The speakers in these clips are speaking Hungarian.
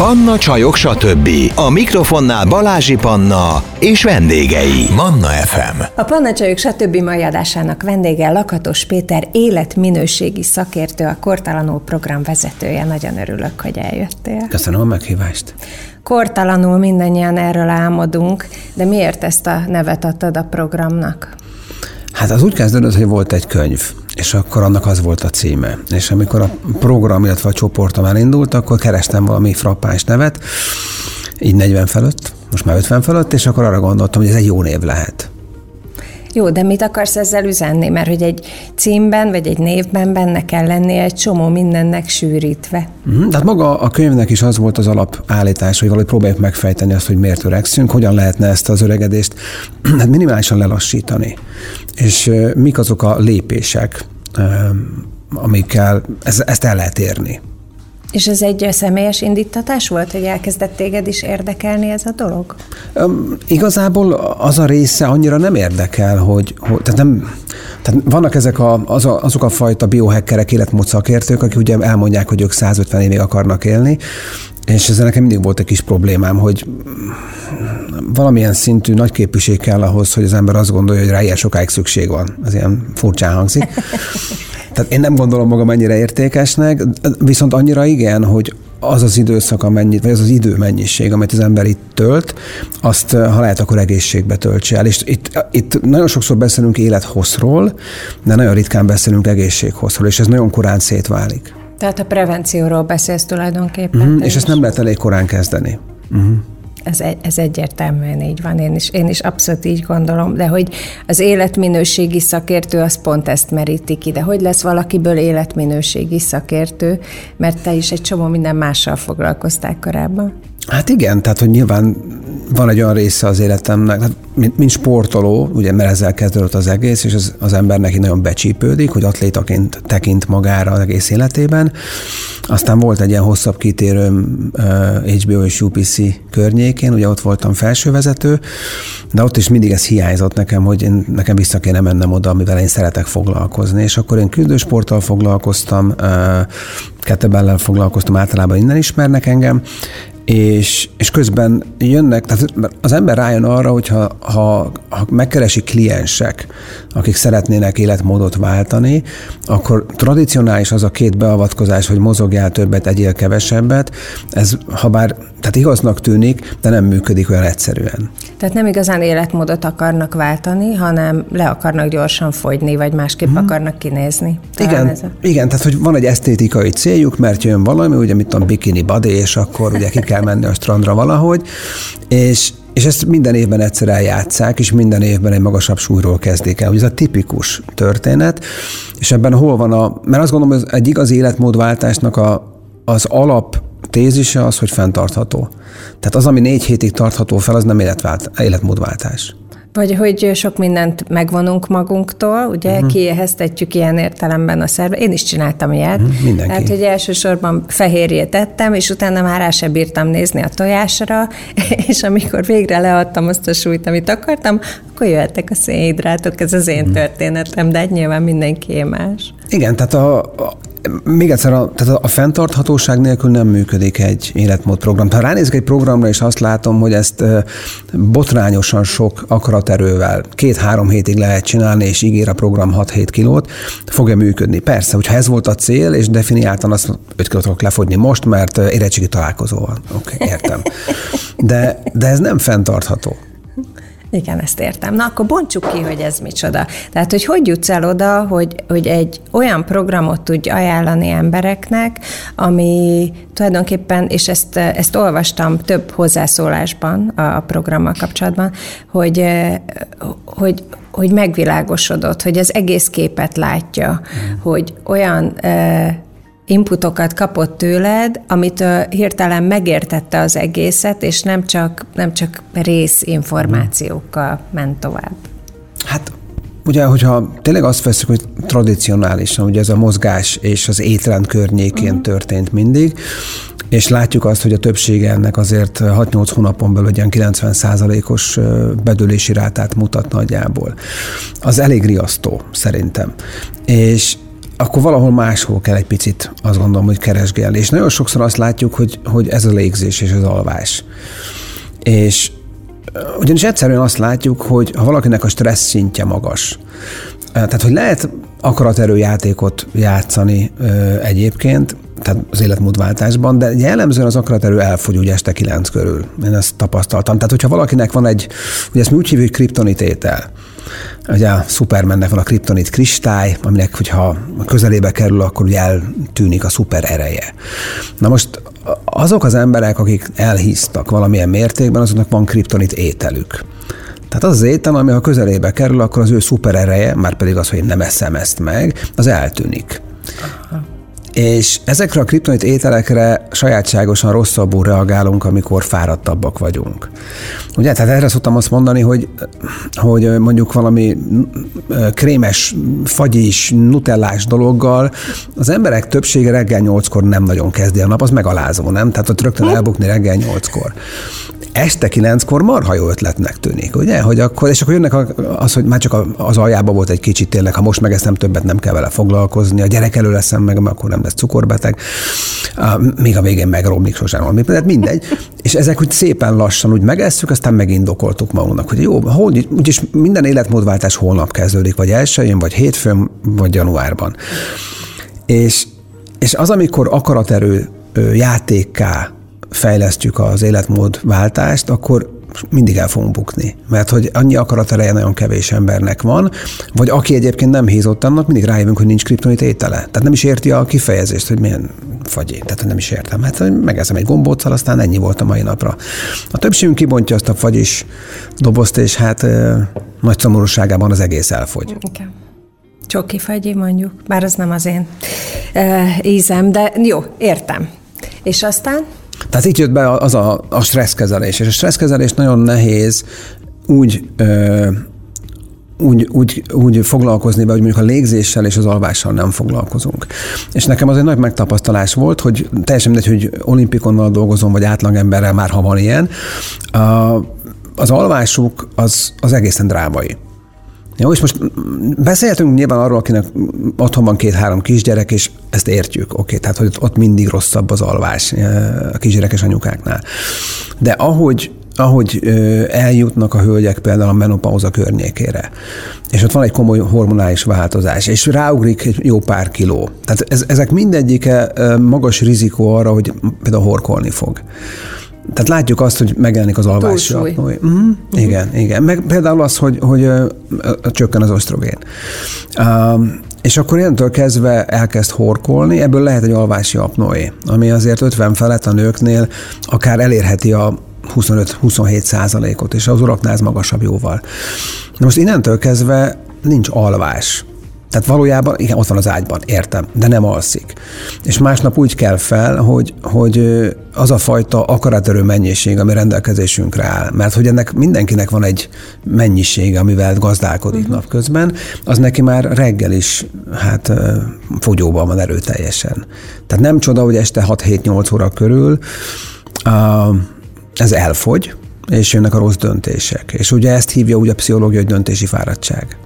Panna Csajok, stb. A mikrofonnál Balázsi Panna és vendégei. Manna FM. A Panna Csajok, stb. mai adásának vendége Lakatos Péter, életminőségi szakértő, a Kortalanul program vezetője. Nagyon örülök, hogy eljöttél. Köszönöm a meghívást. Kortalanul mindannyian erről álmodunk, de miért ezt a nevet adtad a programnak? Hát az úgy kezdődött, hogy volt egy könyv, és akkor annak az volt a címe. És amikor a program, illetve a csoportom elindult, akkor kerestem valami frappáns nevet, így 40 fölött, most már 50 fölött, és akkor arra gondoltam, hogy ez egy jó név lehet. Jó, de mit akarsz ezzel üzenni? Mert hogy egy címben vagy egy névben benne kell lennie egy csomó mindennek sűrítve. Uh-huh. Tehát maga a könyvnek is az volt az alapállítás, hogy valahogy próbáljuk megfejteni azt, hogy miért öregszünk, hogyan lehetne ezt az öregedést hát minimálisan lelassítani. És mik azok a lépések, amikkel ez, ezt el lehet érni. És ez egy személyes indítatás volt, hogy elkezdett téged is érdekelni ez a dolog? Um, igazából az a része annyira nem érdekel, hogy, hogy tehát nem, tehát vannak ezek a, az a, azok a fajta biohackerek, életmód szakértők, akik ugye elmondják, hogy ők 150 évig akarnak élni, és ezzel nekem mindig volt egy kis problémám, hogy valamilyen szintű nagy képviség kell ahhoz, hogy az ember azt gondolja, hogy rá ilyen sokáig szükség van. Az ilyen furcsán hangzik. Tehát én nem gondolom magam ennyire értékesnek, viszont annyira igen, hogy az az időszak, amennyit, vagy az az idő mennyiség, amit az ember itt tölt, azt, ha lehet, akkor egészségbe töltse el. És itt, itt nagyon sokszor beszélünk élethosszról, de nagyon ritkán beszélünk egészséghosszról, és ez nagyon korán szétválik. Tehát a prevencióról beszélsz tulajdonképpen. Uh-huh, és ezt nem lehet elég korán kezdeni. Uh-huh. Ez, ez egyértelműen így van, én is, én is abszolút így gondolom, de hogy az életminőségi szakértő az pont ezt meríti ki, de hogy lesz valakiből életminőségi szakértő, mert te is egy csomó minden mással foglalkoztál korábban. Hát igen, tehát hogy nyilván van egy olyan része az életemnek, hát mint, mint sportoló, ugye, mert ezzel kezdődött az egész, és az, az ember neki nagyon becsípődik, hogy atlétaként tekint magára az egész életében. Aztán volt egy ilyen hosszabb kitérőm uh, HBO és UPC környékén, ugye ott voltam felsővezető, de ott is mindig ez hiányzott nekem, hogy én, nekem vissza kéne mennem oda, amivel én szeretek foglalkozni. És akkor én küzdősporttal foglalkoztam, uh, kettlebellel foglalkoztam, általában innen ismernek engem, és, és közben jönnek, tehát az ember rájön arra, hogy ha, ha, ha megkeresi kliensek, akik szeretnének életmódot váltani, akkor tradicionális az a két beavatkozás, hogy mozogjál többet, egyél kevesebbet, ez ha bár tehát igaznak tűnik, de nem működik olyan egyszerűen. Tehát nem igazán életmódot akarnak váltani, hanem le akarnak gyorsan fogyni, vagy másképp hmm. akarnak kinézni. Talán igen, ez a... igen, tehát hogy van egy esztétikai céljuk, mert jön valami, ugye mit a bikini body, és akkor ugye ki kell menni a strandra valahogy, és, és ezt minden évben egyszer eljátszák, és minden évben egy magasabb súlyról kezdik el. Hogy ez a tipikus történet, és ebben hol van a... Mert azt gondolom, hogy egy igaz életmódváltásnak a, az alap tézise az, hogy fenntartható. Tehát az, ami négy hétig tartható fel, az nem életvált, életmódváltás. Vagy hogy sok mindent megvonunk magunktól, ugye uh-huh. kiéheztetjük ilyen értelemben a szerve. Én is csináltam ilyet. Uh-huh. Mindenki. Tehát, hogy elsősorban fehérjét ettem, és utána már rá sem bírtam nézni a tojásra, és amikor végre leadtam azt a súlyt, amit akartam, akkor jöhettek a szénhidrátok, ez az én uh-huh. történetem, de egy nyilván mindenki más. Igen, tehát a, a még egyszer, a, tehát a fenntarthatóság nélkül nem működik egy életmódprogram. Ha ránézek egy programra, és azt látom, hogy ezt botrányosan sok akaraterővel két-három hétig lehet csinálni, és ígér a program 6-7 kilót, fog-e működni? Persze, hogyha ez volt a cél, és definiáltan azt 5 kilót fogok lefogyni most, mert érettségi találkozó van. Oké, okay, értem. De, de ez nem fenntartható. Igen, ezt értem. Na, akkor bontsuk ki, hogy ez micsoda. Tehát, hogy hogy jutsz el oda, hogy, hogy egy olyan programot tudj ajánlani embereknek, ami tulajdonképpen, és ezt, ezt olvastam több hozzászólásban a, a programmal kapcsolatban, hogy, hogy, hogy megvilágosodott, hogy az egész képet látja, mm. hogy olyan inputokat kapott tőled, amit hirtelen megértette az egészet, és nem csak, nem csak rész információkkal ment tovább. Hát ugye, hogyha tényleg azt veszük, hogy tradicionálisan, ugye ez a mozgás és az étrend környékén uh-huh. történt mindig, és látjuk azt, hogy a többsége ennek azért 6-8 hónapon belül egy ilyen 90 os bedőlési rátát mutat nagyjából. Az elég riasztó, szerintem. És akkor valahol máshol kell egy picit azt gondolom, hogy keresgélni. És nagyon sokszor azt látjuk, hogy, hogy ez a légzés és az alvás. És ugyanis egyszerűen azt látjuk, hogy ha valakinek a stressz szintje magas, tehát, hogy lehet akaraterőjátékot játszani ö, egyébként, tehát az életmódváltásban, de jellemzően az akaraterő elfogy úgy este kilenc körül. Én ezt tapasztaltam. Tehát, hogyha valakinek van egy, ugye ezt mi úgy hívjuk, hogy kriptonitétel. Ugye a Supermannek van a kriptonit kristály, aminek, hogyha közelébe kerül, akkor ugye eltűnik a szuper ereje. Na most azok az emberek, akik elhisztak valamilyen mértékben, azoknak van kriptonit ételük. Tehát az az étel, ami ha közelébe kerül, akkor az ő szuper ereje, már pedig az, hogy nem eszem ezt meg, az eltűnik. És ezekre a kriptonit ételekre sajátságosan rosszabbul reagálunk, amikor fáradtabbak vagyunk. Ugye, tehát erre szoktam azt mondani, hogy, hogy mondjuk valami krémes, fagyis, nutellás dologgal az emberek többsége reggel nyolckor nem nagyon kezdi a nap, az megalázó, nem? Tehát ott rögtön elbukni reggel nyolckor este kilenckor marha jó ötletnek tűnik, ugye? Hogy akkor, és akkor jönnek az, hogy már csak az aljába volt egy kicsit tényleg, ha most megeszem többet, nem kell vele foglalkozni, a gyerek elő leszem meg, akkor nem lesz cukorbeteg, még a végén megromlik sosem valami, tehát mindegy. És ezek úgy szépen lassan úgy megesszük, aztán megindokoltuk magunknak, hogy jó, hogy, úgyis minden életmódváltás holnap kezdődik, vagy elsőjén, vagy hétfőn, vagy januárban. És, és az, amikor akaraterő játékká fejlesztjük az életmódváltást, akkor mindig el fogunk bukni. Mert hogy annyi akaratereje nagyon kevés embernek van, vagy aki egyébként nem hízott annak, mindig rájövünk, hogy nincs kriptonit étele. Tehát nem is érti a kifejezést, hogy milyen fagyé. Tehát nem is értem. Hát megeszem egy gombóccal, aztán ennyi volt a mai napra. A többségünk kibontja azt a fagyis dobozt, és hát nagy szomorúságában az egész elfogy. Okay. Csoki fagyi mondjuk, bár az nem az én uh, ízem, de jó, értem. És aztán? Tehát itt jött be az a, a stresszkezelés, és a stresszkezelés nagyon nehéz úgy ö, úgy, úgy, úgy foglalkozni be, hogy mondjuk a légzéssel és az alvással nem foglalkozunk. És nekem az egy nagy megtapasztalás volt, hogy teljesen mindegy, hogy olimpikonnal dolgozom, vagy átlagemberrel már, ha van ilyen, az alvásuk az, az egészen drámai. Jó, és most beszélhetünk nyilván arról, akinek otthon van két-három kisgyerek, és ezt értjük, oké, tehát hogy ott mindig rosszabb az alvás a kisgyerekes anyukáknál. De ahogy ahogy eljutnak a hölgyek például a menopauza környékére, és ott van egy komoly hormonális változás, és ráugrik egy jó pár kiló. Tehát ez, ezek mindegyike magas rizikó arra, hogy például horkolni fog. Tehát látjuk azt, hogy megjelenik az alvás. Uh-huh. Uh-huh. Igen, igen. Meg például az, hogy, hogy uh, csökken az osztrogén. Uh, és akkor ilyentől kezdve elkezd horkolni, ebből lehet egy alvási apnoé, ami azért 50 felett a nőknél akár elérheti a 25-27 százalékot, és az uraknál ez magasabb jóval. De most innentől kezdve nincs alvás. Tehát valójában, igen, ott van az ágyban, értem, de nem alszik. És másnap úgy kell fel, hogy, hogy az a fajta akaraterő mennyiség, ami rendelkezésünkre áll, mert hogy ennek mindenkinek van egy mennyiség, amivel gazdálkodik uh-huh. napközben, az neki már reggel is hát fogyóban van erőteljesen. Tehát nem csoda, hogy este 6-7-8 óra körül ez elfogy, és jönnek a rossz döntések. És ugye ezt hívja úgy a pszichológia, hogy döntési fáradtság.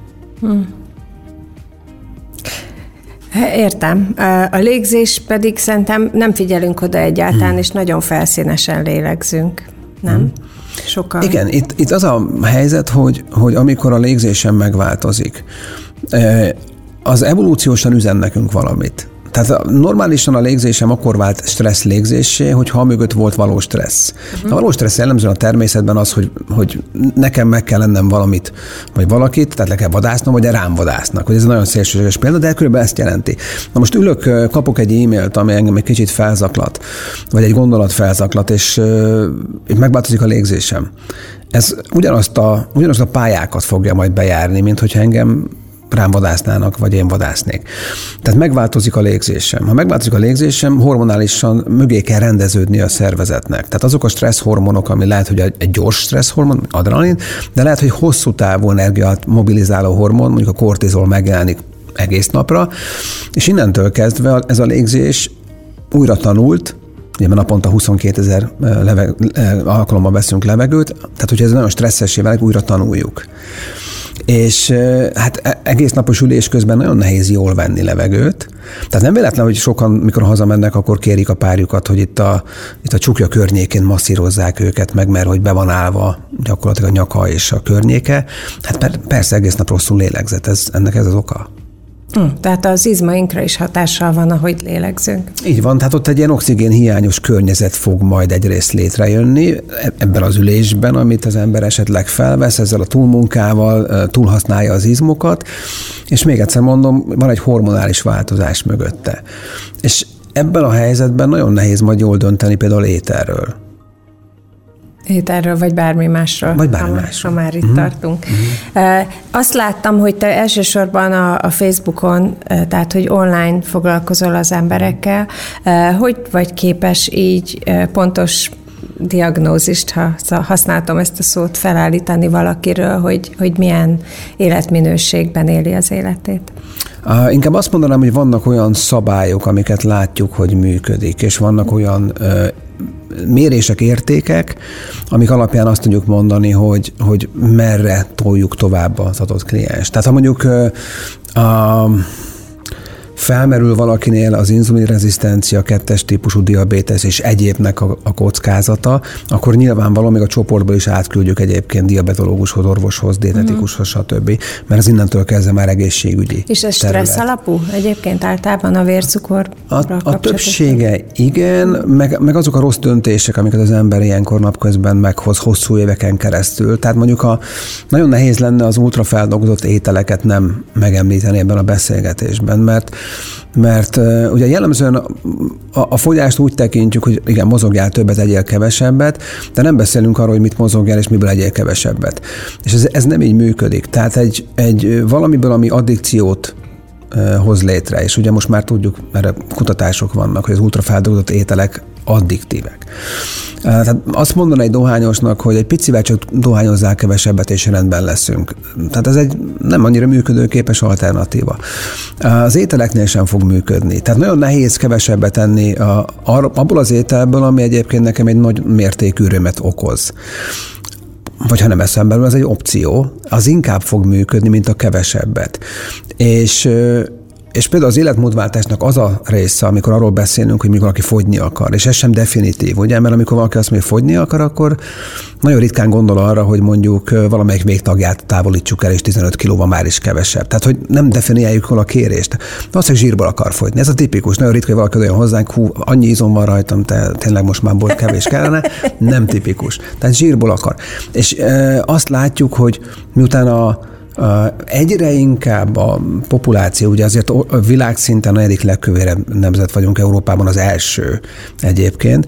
Hmm. Értem. A légzés pedig szerintem nem figyelünk oda egyáltalán, hmm. és nagyon felszínesen lélegzünk, nem? Hmm. Sokan. Igen, itt, itt az a helyzet, hogy, hogy amikor a légzésem megváltozik, az evolúciósan üzen nekünk valamit. Tehát normálisan a légzésem akkor vált stressz légzésé, hogyha mögött volt valós stressz. Uh-huh. A valós stressz jellemzően a természetben az, hogy, hogy nekem meg kell lennem valamit, vagy valakit, tehát le kell vadásznom, vagy rám vadásznak. Hogy ez egy nagyon szélsőséges példa, de körülbelül ezt jelenti. Na most ülök, kapok egy e-mailt, ami engem egy kicsit felzaklat, vagy egy gondolat felzaklat, és, és megváltozik a légzésem. Ez ugyanazt a, ugyanazt a pályákat fogja majd bejárni, mint hogyha engem rám vadásznának, vagy én vadásznék. Tehát megváltozik a légzésem. Ha megváltozik a légzésem, hormonálisan mögé kell rendeződni a szervezetnek. Tehát azok a stressz hormonok, ami lehet, hogy egy gyors stressz hormon, adrenalin, de lehet, hogy hosszú távú energiát mobilizáló hormon, mondjuk a kortizol megjelenik egész napra, és innentől kezdve ez a légzés újra tanult, ugye naponta 22 ezer alkalommal veszünk levegőt, tehát hogyha ez nagyon stresszessé válik, újra tanuljuk. És hát e, egész napos ülés közben nagyon nehéz jól venni levegőt. Tehát nem véletlen, hogy sokan, mikor hazamennek, akkor kérik a párjukat, hogy itt a, itt a csukja környékén masszírozzák őket meg, mert hogy be van állva gyakorlatilag a nyaka és a környéke. Hát persze egész nap rosszul lélegzett, ez, ennek ez az oka. Hm, tehát az izmainkra is hatással van, ahogy lélegzünk. Így van, tehát ott egy ilyen oxigén hiányos környezet fog majd egyrészt létrejönni e- ebben az ülésben, amit az ember esetleg felvesz, ezzel a túlmunkával túlhasználja az izmokat, és még egyszer mondom, van egy hormonális változás mögötte. És ebben a helyzetben nagyon nehéz majd jól dönteni például ételről. Ételről, vagy bármi másról. Vagy bármi ha, másról. Ha már itt uh-huh. tartunk. Uh-huh. Azt láttam, hogy te elsősorban a, a Facebookon, tehát hogy online foglalkozol az emberekkel. Hogy vagy képes így pontos diagnózist, ha használtam ezt a szót, felállítani valakiről, hogy, hogy milyen életminőségben éli az életét? Inkább azt mondanám, hogy vannak olyan szabályok, amiket látjuk, hogy működik, és vannak olyan mérések, értékek, amik alapján azt tudjuk mondani, hogy, hogy merre toljuk tovább az adott kliens. Tehát ha mondjuk a felmerül valakinél az inzulinrezisztencia, kettes típusú diabétesz és egyébnek a, a kockázata, akkor nyilvánvalóan még a csoportból is átküldjük egyébként diabetológushoz, orvoshoz, dietetikushoz, stb. Mert ez innentől kezdve már egészségügyi És ez terület. stressz alapú egyébként általában a vércukor? A, a többsége igen, meg, meg azok a rossz döntések, amiket az ember ilyenkor napközben meghoz hosszú éveken keresztül. Tehát mondjuk a, nagyon nehéz lenne az ultrafeldolgozott ételeket nem megemlíteni ebben a beszélgetésben, mert mert uh, ugye jellemzően a, a, fogyást úgy tekintjük, hogy igen, mozogjál többet, egyél kevesebbet, de nem beszélünk arról, hogy mit mozogjál és miből egyél kevesebbet. És ez, ez nem így működik. Tehát egy, egy valamiből, ami addikciót hoz létre, és ugye most már tudjuk, mert kutatások vannak, hogy az ultrafeldolgozott ételek addiktívek. Tehát azt mondaná egy dohányosnak, hogy egy picivel csak dohányozzál kevesebbet, és rendben leszünk. Tehát ez egy nem annyira működőképes alternatíva. Az ételeknél sem fog működni. Tehát nagyon nehéz kevesebbet tenni a, abból az ételből, ami egyébként nekem egy nagy mértékű örömet okoz vagy ha nem eszem belül, ez egy opció, az inkább fog működni, mint a kevesebbet. És és például az életmódváltásnak az a része, amikor arról beszélünk, hogy mikor valaki fogyni akar, és ez sem definitív, ugye? Mert amikor valaki azt mondja, hogy fogyni akar, akkor nagyon ritkán gondol arra, hogy mondjuk valamelyik végtagját távolítsuk el, és 15 kilóval már is kevesebb. Tehát, hogy nem definiáljuk hol a kérést. Valószínűleg zsírból akar fogyni. Ez a tipikus. Nagyon ritka, hogy valaki olyan hozzánk, hú, annyi izom van rajtam, te, tényleg most már bort kevés kellene. Nem tipikus. Tehát zsírból akar. És e, azt látjuk, hogy miután a Egyre inkább a populáció, ugye azért a világszinten a negyedik legkövérebb nemzet vagyunk Európában, az első egyébként,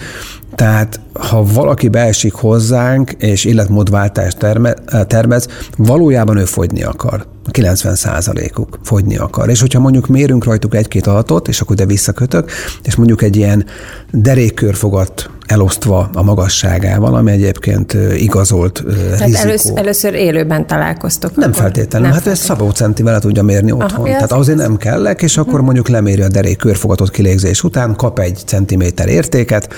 tehát ha valaki beesik hozzánk, és életmódváltást terme, tervez, valójában ő fogyni akar. 90 százalékuk fogyni akar. És hogyha mondjuk mérünk rajtuk egy-két adatot, és akkor ide visszakötök, és mondjuk egy ilyen derékkörfogat elosztva a magasságával, ami egyébként igazolt Tehát rizikó. Először, először élőben találkoztok. Nem feltétlenül, nem hát ez szabó centivel le tudja mérni otthon. Aha, Tehát azért nem kellek, és akkor mondjuk leméri a derék körfogatott kilégzés után, kap egy centiméter értéket,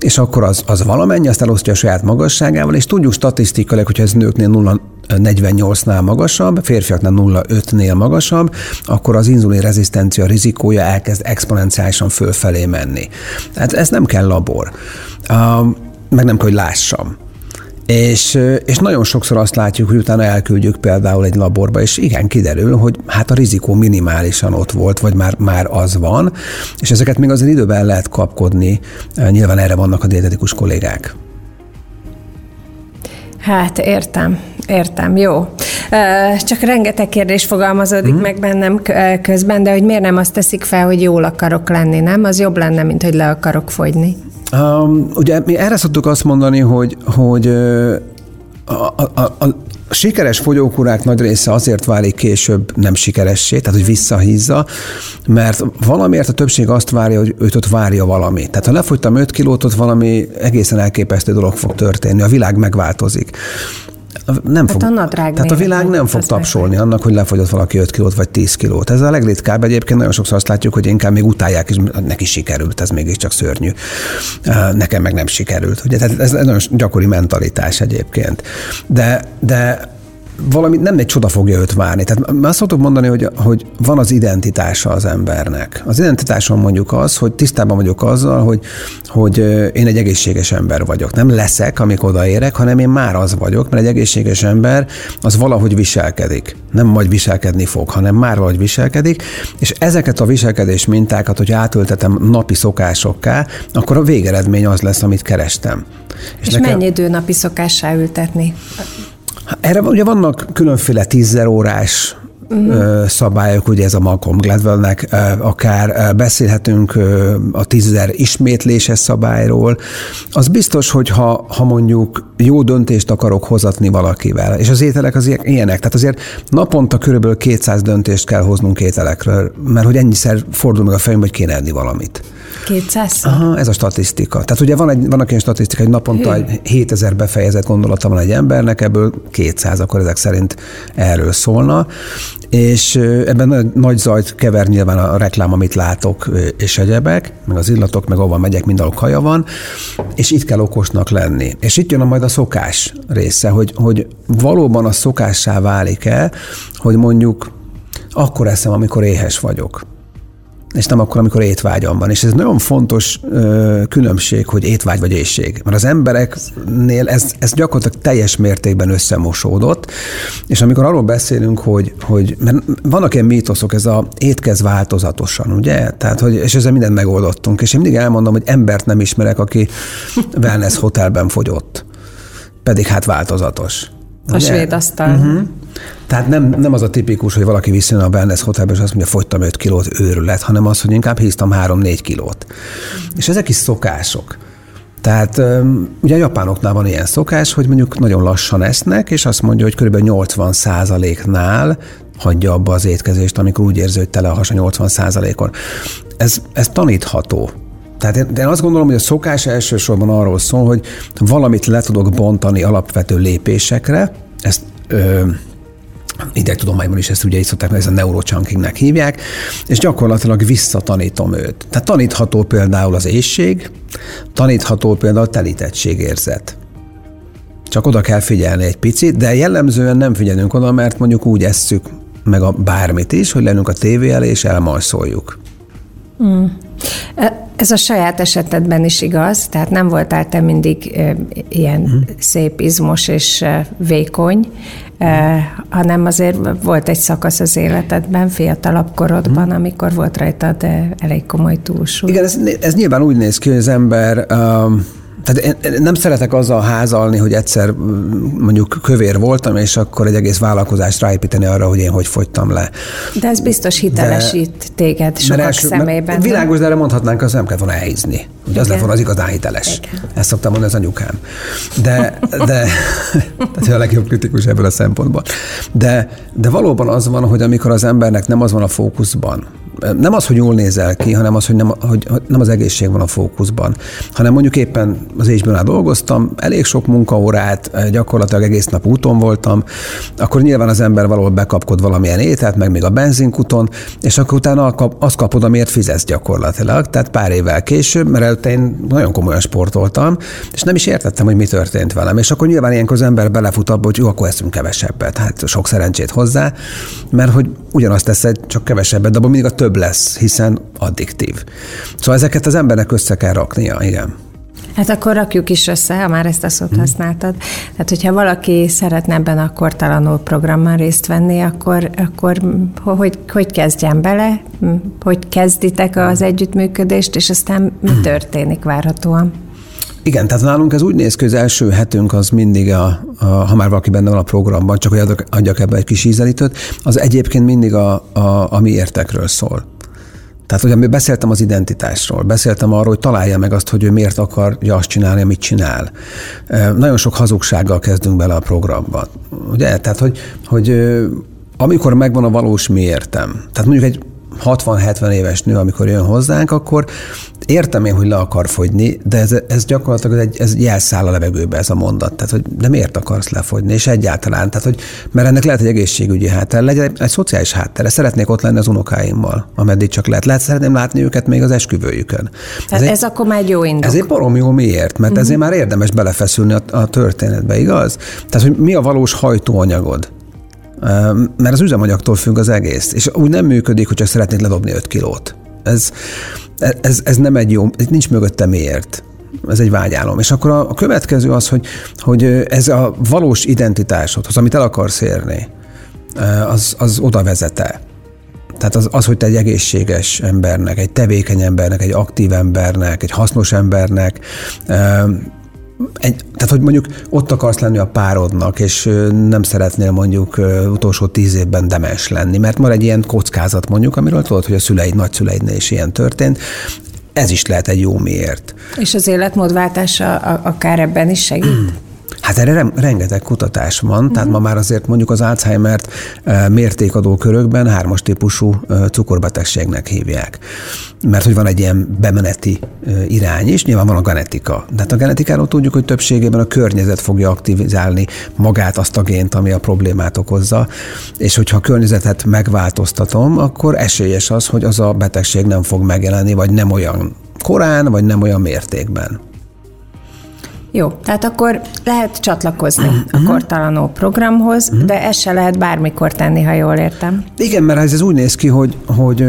és akkor az, az valamennyi, azt elosztja a saját magasságával, és tudjuk statisztikailag, hogyha ez nőknél 0 48-nál magasabb, férfiaknál 0,5-nél magasabb, akkor az inzulin rezisztencia rizikója elkezd exponenciálisan fölfelé menni. Tehát ez nem kell labor. Meg nem kell, hogy lássam. És, és nagyon sokszor azt látjuk, hogy utána elküldjük például egy laborba, és igen, kiderül, hogy hát a rizikó minimálisan ott volt, vagy már, már az van, és ezeket még azért időben lehet kapkodni, nyilván erre vannak a dietetikus kollégák. Hát értem, értem, jó. Csak rengeteg kérdés fogalmazódik mm. meg bennem közben, de hogy miért nem azt teszik fel, hogy jól akarok lenni, nem? Az jobb lenne, mint hogy le akarok fogyni. Um, ugye mi erre szoktuk azt mondani, hogy, hogy a, a, a, a sikeres fogyókúrák nagy része azért válik később nem sikeressé, tehát hogy visszahízza, mert valamiért a többség azt várja, hogy őt ott várja valami. Tehát ha lefogytam 5 kilót, ott valami egészen elképesztő dolog fog történni, a világ megváltozik nem fog, a tehát a világ nem fog tapsolni annak, hogy lefogyott valaki 5 kilót vagy 10 kilót. Ez a legritkább egyébként, nagyon sokszor azt látjuk, hogy inkább még utálják, és neki sikerült, ez mégiscsak szörnyű. Nekem meg nem sikerült. Ugye? Tehát ez egy nagyon gyakori mentalitás egyébként. De, de valami nem egy csoda fogja őt várni. Tehát azt szoktuk mondani, hogy, hogy van az identitása az embernek. Az identitásom mondjuk az, hogy tisztában vagyok azzal, hogy, hogy én egy egészséges ember vagyok. Nem leszek, amikor odaérek, hanem én már az vagyok, mert egy egészséges ember az valahogy viselkedik. Nem majd viselkedni fog, hanem már valahogy viselkedik, és ezeket a viselkedés mintákat, hogy átültetem napi szokásokká, akkor a végeredmény az lesz, amit kerestem. És, és nekem... mennyi idő napi szokássá ültetni? Erre ugye vannak különféle tízzer órás uh-huh. szabályok, ugye ez a Malcolm Gladwellnek, akár beszélhetünk a tízezer ismétléses szabályról. Az biztos, hogy ha, ha mondjuk jó döntést akarok hozatni valakivel, és az ételek az ilyenek, tehát azért naponta körülbelül 200 döntést kell hoznunk ételekről, mert hogy ennyiszer fordul meg a fejembe, hogy kéne enni valamit. 200 Aha, ez a statisztika. Tehát ugye van egy, vannak ilyen statisztika, hogy naponta egy 7000 befejezett gondolata van egy embernek, ebből 200, akkor ezek szerint erről szólna. És ebben nagy, nagy zajt kever nyilván a reklám, amit látok, és egyebek, meg az illatok, meg ahol megyek, mindenhol kaja van, és itt kell okosnak lenni. És itt jön a majd a szokás része, hogy, hogy valóban a szokássá válik-e, hogy mondjuk akkor eszem, amikor éhes vagyok és nem akkor, amikor étvágyam van. És ez nagyon fontos ö, különbség, hogy étvágy vagy éjség. Mert az embereknél ez, ez gyakorlatilag teljes mértékben összemosódott, és amikor arról beszélünk, hogy, hogy mert vannak ilyen mítoszok, ez a étkez változatosan, ugye? Tehát, hogy, és ezzel mindent megoldottunk. És én mindig elmondom, hogy embert nem ismerek, aki wellness hotelben fogyott. Pedig hát változatos. A ugye? svéd asztal. Uh-huh. Tehát nem, nem az a tipikus, hogy valaki visszajön a wellness hotelbe, és azt mondja, fogytam 5 kilót, őrület, hanem az, hogy inkább híztam 3-4 kilót. És ezek is szokások. Tehát ugye a japánoknál van ilyen szokás, hogy mondjuk nagyon lassan esznek, és azt mondja, hogy kb. 80 nál hagyja abba az étkezést, amikor úgy érzi, hogy tele a hasa 80 on Ez, ez tanítható. Tehát én, én azt gondolom, hogy a szokás elsősorban arról szól, hogy valamit le tudok bontani alapvető lépésekre, ezt ö, idegtudományban is ezt ugye így szokták, ez a neurochunkingnek hívják, és gyakorlatilag visszatanítom őt. Tehát tanítható például az éjség, tanítható például a telítettségérzet. Csak oda kell figyelni egy picit, de jellemzően nem figyelünk oda, mert mondjuk úgy esszük meg a bármit is, hogy lennünk a tévé elé és elmajszoljuk. Mm. Ez a saját esetedben is igaz, tehát nem voltál te mindig ilyen mm. szép, izmos és vékony, hanem azért volt egy szakasz az életedben, fiatalabb korodban, mm. amikor volt rajtad elég komoly túlsúly. Igen, ez, ez nyilván úgy néz ki, hogy az ember um, tehát én nem szeretek azzal házalni, hogy egyszer mondjuk kövér voltam, és akkor egy egész vállalkozást ráépíteni arra, hogy én hogy fogytam le. De ez biztos hitelesít de, téged sokak első, szemében. Világos, de erre mondhatnánk, az nem kell volna elhízni. Ugye az lett volna az igazán hiteles. Igen. Ezt szoktam mondani az anyukám. De, de tehát a legjobb kritikus ebből a szempontból. De, de valóban az van, hogy amikor az embernek nem az van a fókuszban, nem az, hogy jól nézel ki, hanem az, hogy nem, hogy nem az egészség van a fókuszban, hanem mondjuk éppen az HBO-nál dolgoztam, elég sok munkaórát, gyakorlatilag egész nap úton voltam, akkor nyilván az ember valahol bekapkod valamilyen ételt, meg még a benzinkuton, és akkor utána azt kapod, amiért fizetsz gyakorlatilag. Tehát pár évvel később, mert előtte én nagyon komolyan sportoltam, és nem is értettem, hogy mi történt velem. És akkor nyilván ilyenkor az ember belefut abba, hogy jó, akkor eszünk kevesebbet. Hát sok szerencsét hozzá, mert hogy ugyanazt teszed, csak kevesebbet, de abban mindig a több lesz, hiszen addiktív. Szóval ezeket az embernek össze kell raknia, igen. Hát akkor rakjuk is össze, ha már ezt a szót hmm. használtad. Tehát, hogyha valaki szeretne ebben a kortalanul programban részt venni, akkor, akkor hogy, hogy kezdjen bele, hogy kezditek az együttműködést, és aztán mi hmm. történik várhatóan? Igen, tehát nálunk ez úgy néz ki, az első hetünk az mindig, a, a, ha már valaki benne van a programban, csak hogy adjak, adjak ebbe egy kis ízelítőt, az egyébként mindig a, a, a mi értekről szól. Tehát, hogy beszéltem az identitásról, beszéltem arról, hogy találja meg azt, hogy ő miért akarja azt csinálni, amit csinál. Nagyon sok hazugsággal kezdünk bele a programba. Ugye? Tehát, hogy, hogy amikor megvan a valós miértem, tehát mondjuk egy 60-70 éves nő, amikor jön hozzánk, akkor értem én, hogy le akar fogyni, de ez, ez gyakorlatilag egy, ez jelszáll a levegőbe ez a mondat. Tehát, hogy de miért akarsz lefogyni, és egyáltalán. Tehát, hogy, mert ennek lehet egy egészségügyi háttér, legyen egy, egy szociális háttere. Szeretnék ott lenni az unokáimmal, ameddig csak lehet. Lehet szeretném látni őket még az esküvőjükön. Tehát ez, ez egy, akkor már egy jó indok. Ez egy barom jó miért, mert uh-huh. ezért már érdemes belefeszülni a, a történetbe, igaz? Tehát, hogy mi a valós hajtóanyagod? Mert az üzemanyagtól függ az egész. És úgy nem működik, hogyha szeretnéd ledobni 5 kilót. Ez, ez, ez nem egy jó, nincs mögötte miért ez egy vágyálom. És akkor a, a következő az, hogy, hogy ez a valós identitásodhoz, amit el akarsz érni, az, az oda vezete. Tehát az, az, hogy te egy egészséges embernek, egy tevékeny embernek, egy aktív embernek, egy hasznos embernek, egy, tehát, hogy mondjuk ott akarsz lenni a párodnak, és nem szeretnél mondjuk utolsó tíz évben demes lenni, mert már egy ilyen kockázat mondjuk, amiről tudod, hogy a szüleid, nagyszüleidnél is ilyen történt, ez is lehet egy jó miért. És az életmódváltása akár ebben is segít? Hát erre rengeteg kutatás van, uh-huh. tehát ma már azért mondjuk az Alzheimer-t mértékadó körökben hármas típusú cukorbetegségnek hívják. Mert hogy van egy ilyen bemeneti irány is, nyilván van a genetika. De hát a genetikáról tudjuk, hogy többségében a környezet fogja aktivizálni magát azt a gént, ami a problémát okozza, és hogyha a környezetet megváltoztatom, akkor esélyes az, hogy az a betegség nem fog megjelenni, vagy nem olyan korán, vagy nem olyan mértékben. Jó, tehát akkor lehet csatlakozni a kortalanó programhoz, uh-huh. de ezt se lehet bármikor tenni, ha jól értem. Igen, mert ez úgy néz ki, hogy, hogy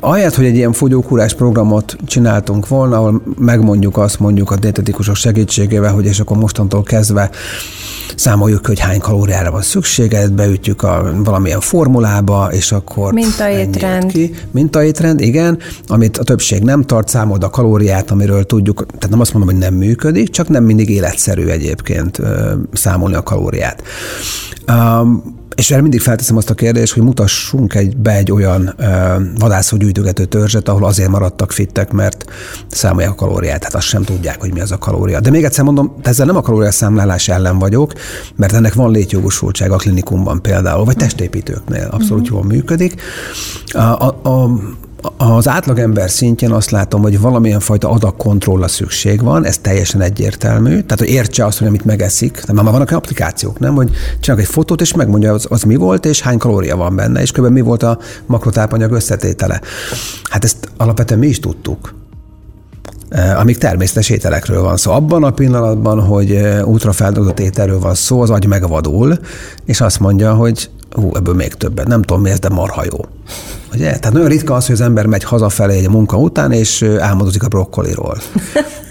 ahelyett, hogy egy ilyen fogyókúrás programot csináltunk volna, ahol megmondjuk azt mondjuk a dietetikusok segítségével, hogy és akkor mostantól kezdve számoljuk, hogy hány kalóriára van szükséged, beütjük a valamilyen formulába, és akkor... Mintaétrend. Ki. Mintaétrend, igen, amit a többség nem tart, számold a kalóriát, amiről tudjuk, tehát nem azt mondom, hogy nem működik, csak nem mindig életszerű egyébként számolni a kalóriát. Um, és erre mindig felteszem azt a kérdést, hogy mutassunk egy, be egy olyan vadászó gyűjtögető törzset, ahol azért maradtak fittek, mert számolják a kalóriát, hát azt sem tudják, hogy mi az a kalória. De még egyszer mondom, ezzel nem a kalória számlálás ellen vagyok, mert ennek van létjogosultság a klinikumban például, vagy testépítőknél abszolút uh-huh. jól működik. A, a, a, az átlagember szintjén azt látom, hogy valamilyen fajta adagkontrollra szükség van, ez teljesen egyértelmű, tehát hogy értse azt, hogy amit megeszik, de már vannak applikációk, nem, hogy csinálok egy fotót, és megmondja, az, az mi volt, és hány kalória van benne, és kb. mi volt a makrotápanyag összetétele. Hát ezt alapvetően mi is tudtuk eh, amíg természetes ételekről van szó. Abban a pillanatban, hogy eh, ultrafeldolgozott ételről van szó, az agy megvadul, és azt mondja, hogy hú, ebből még többet, nem tudom mi ez, de marha jó. Ugye? Tehát nagyon ritka az, hogy az ember megy hazafelé egy munka után, és álmodozik a brokkoliról.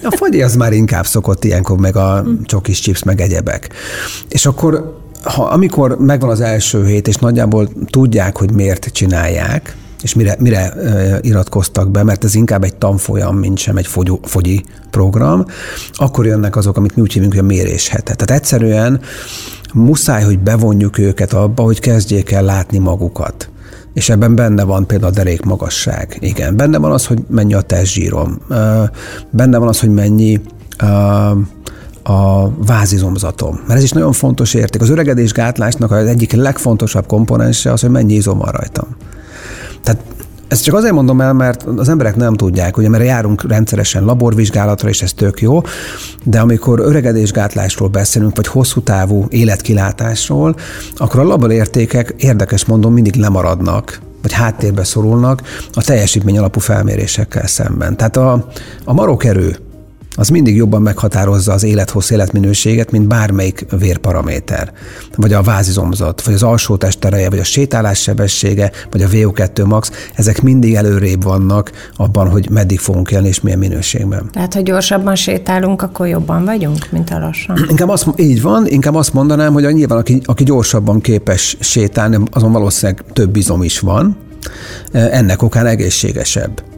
A fagyi az már inkább szokott ilyenkor, meg a csokis chips, meg egyebek. És akkor ha, amikor megvan az első hét, és nagyjából tudják, hogy miért csinálják, és mire, mire iratkoztak be, mert ez inkább egy tanfolyam, mint sem egy fogyó, fogyi program, akkor jönnek azok, amit mi úgy hívunk, hogy a méréshetet. Tehát egyszerűen muszáj, hogy bevonjuk őket abba, hogy kezdjék el látni magukat. És ebben benne van például a derék magasság. Igen, benne van az, hogy mennyi a testzsírom. Benne van az, hogy mennyi a vázizomzatom. Mert ez is nagyon fontos érték. Az öregedés gátlásnak az egyik legfontosabb komponense az, hogy mennyi izom van rajtam. Tehát ezt csak azért mondom el, mert az emberek nem tudják, ugye, mert járunk rendszeresen laborvizsgálatra, és ez tök jó, de amikor öregedésgátlásról beszélünk, vagy hosszú távú életkilátásról, akkor a laborértékek, érdekes mondom, mindig lemaradnak vagy háttérbe szorulnak a teljesítmény alapú felmérésekkel szemben. Tehát a, a marokerő az mindig jobban meghatározza az élethossz életminőséget, mint bármelyik vérparaméter, vagy a vázizomzat, vagy az alsó testereje, vagy a sétálás sebessége, vagy a VO2 max, ezek mindig előrébb vannak abban, hogy meddig fogunk élni és milyen minőségben. Tehát, ha gyorsabban sétálunk, akkor jobban vagyunk, mint a lassan. Inkább azt, így van, inkább azt mondanám, hogy nyilván aki, aki gyorsabban képes sétálni, azon valószínűleg több izom is van, ennek okán egészségesebb.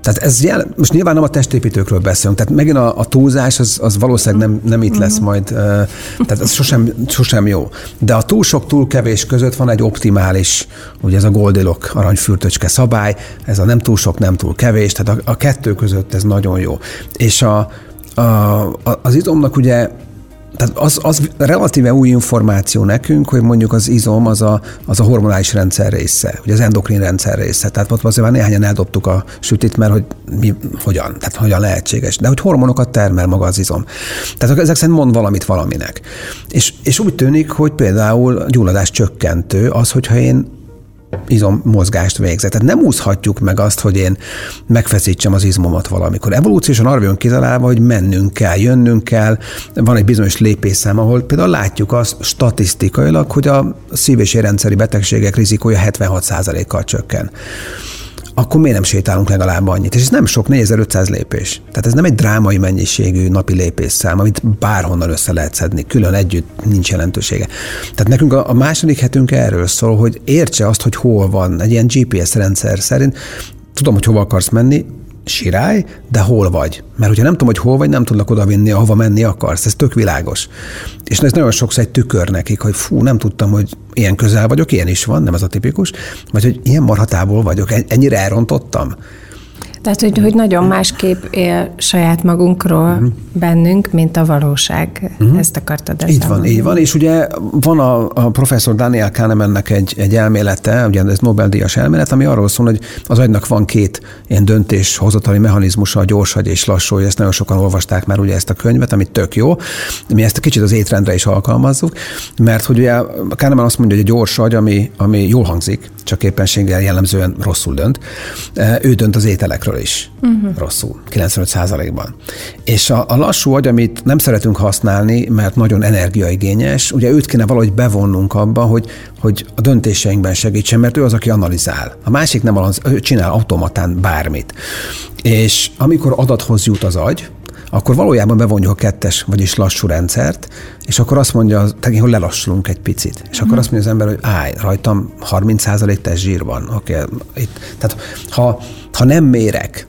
Tehát ez jel, most nyilván nem a testépítőkről beszélünk, tehát megint a, a túlzás az, az valószínűleg nem, nem itt lesz mhm. majd, tehát ez sosem, sosem jó. De a túl sok, túl kevés között van egy optimális, ugye ez a Goldilocks aranyfürtöcske szabály, ez a nem túl sok, nem túl kevés, tehát a, a kettő között ez nagyon jó. És a, a, az izomnak ugye tehát az, az relatíve új információ nekünk, hogy mondjuk az izom az a, az a hormonális rendszer része, hogy az endokrin rendszer része. Tehát ott azért már néhányan eldobtuk a sütit, mert hogy mi, hogyan, tehát hogyan lehetséges. De hogy hormonokat termel maga az izom. Tehát ezek szerint mond valamit valaminek. És, és úgy tűnik, hogy például gyulladás csökkentő az, hogyha én izommozgást végzek. Tehát nem úszhatjuk meg azt, hogy én megfeszítsem az izmomat valamikor. Evolúciósan arra jön kitalálva, hogy mennünk kell, jönnünk kell. Van egy bizonyos lépésszám, ahol például látjuk azt statisztikailag, hogy a szív- és érrendszeri betegségek rizikója 76%-kal csökken akkor miért nem sétálunk legalább annyit? És ez nem sok, 4500 lépés. Tehát ez nem egy drámai mennyiségű napi lépésszám, amit bárhonnan össze lehet szedni, külön együtt nincs jelentősége. Tehát nekünk a, a második hetünk erről szól, hogy értse azt, hogy hol van, egy ilyen GPS rendszer szerint, tudom, hogy hova akarsz menni, sirály, de hol vagy? Mert hogyha nem tudom, hogy hol vagy, nem tudlak oda vinni, ahova menni akarsz. Ez tök világos. És ez nagyon sokszor egy tükör nekik, hogy fú, nem tudtam, hogy ilyen közel vagyok, ilyen is van, nem ez a tipikus, vagy hogy ilyen marhatából vagyok, ennyire elrontottam. Tehát, hogy, hogy nagyon másképp él saját magunkról uh-huh. bennünk, mint a valóság. Uh-huh. Ezt akartad ezzel Így van, mondani. így van, és ugye van a, a professzor Daniel Kahnemannek egy, egy elmélete, ugye ez Nobel-díjas elmélet, ami arról szól, hogy az agynak van két ilyen döntéshozatali mechanizmusa, a gyors agy és lassú, hogy ezt nagyon sokan olvasták már ugye ezt a könyvet, ami tök jó. Mi ezt a kicsit az étrendre is alkalmazzuk, mert hogy ugye Kahneman azt mondja, hogy a gyors agy, ami, ami jól hangzik, csak éppenséggel jellemzően rosszul dönt, ő dönt az ételekről is uh-huh. rosszul, 95%-ban. És a, a lassú agy, amit nem szeretünk használni, mert nagyon energiaigényes, ugye őt kéne valahogy bevonnunk abba, hogy, hogy a döntéseinkben segítsen, mert ő az, aki analizál. A másik nem az, ő csinál automatán bármit. És amikor adathoz jut az agy, akkor valójában bevonjuk a kettes, vagyis lassú rendszert, és akkor azt mondja, hogy lelassulunk egy picit. És akkor mm. azt mondja az ember, hogy állj, rajtam 30% test zsír van. Oké, okay, itt. Tehát ha, ha nem mérek,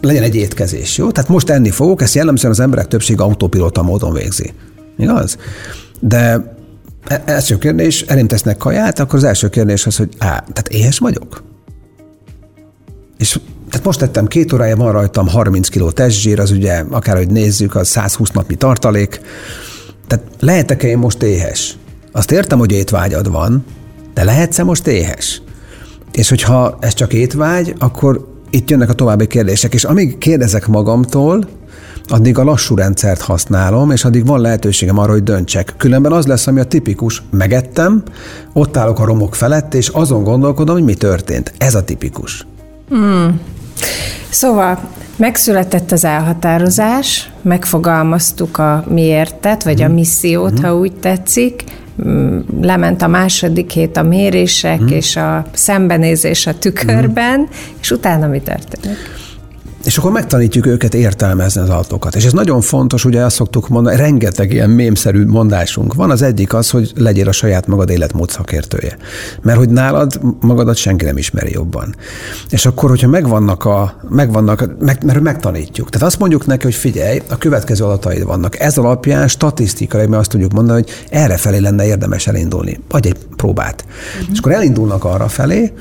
legyen egy étkezés, jó? Tehát most enni fogok, ezt jellemzően az emberek többsége autopilota módon végzi. Igaz? De e, első kérdés, elém tesznek kaját, akkor az első kérdés az, hogy á, tehát éhes vagyok? És tehát most tettem két órája, van rajtam 30 kg testzsír, az ugye, akárhogy nézzük, az 120 napi tartalék. Tehát lehetek-e én most éhes? Azt értem, hogy étvágyad van, de lehetsz-e most éhes? És hogyha ez csak étvágy, akkor itt jönnek a további kérdések, és amíg kérdezek magamtól, addig a lassú rendszert használom, és addig van lehetőségem arra, hogy döntsek. Különben az lesz, ami a tipikus, megettem, ott állok a romok felett, és azon gondolkodom, hogy mi történt. Ez a tipikus. Hmm. Szóval megszületett az elhatározás, megfogalmaztuk a miértet, vagy a mhm. missziót, mm. ha úgy tetszik, mm, lement a második hét a mérések mm. és a szembenézés a tükörben, és utána mi történik? És akkor megtanítjuk őket értelmezni az adatokat. És ez nagyon fontos, ugye azt szoktuk mondani, rengeteg ilyen mémszerű mondásunk van. Az egyik az, hogy legyél a saját magad életmód szakértője. Mert hogy nálad magadat senki nem ismeri jobban. És akkor, hogyha megvannak a, megvannak, meg, mert megtanítjuk. Tehát azt mondjuk neki, hogy figyelj, a következő adataid vannak. Ez alapján statisztikai, mert azt tudjuk mondani, hogy erre felé lenne érdemes elindulni. Adj egy próbát. Uh-huh. És akkor elindulnak arra felé,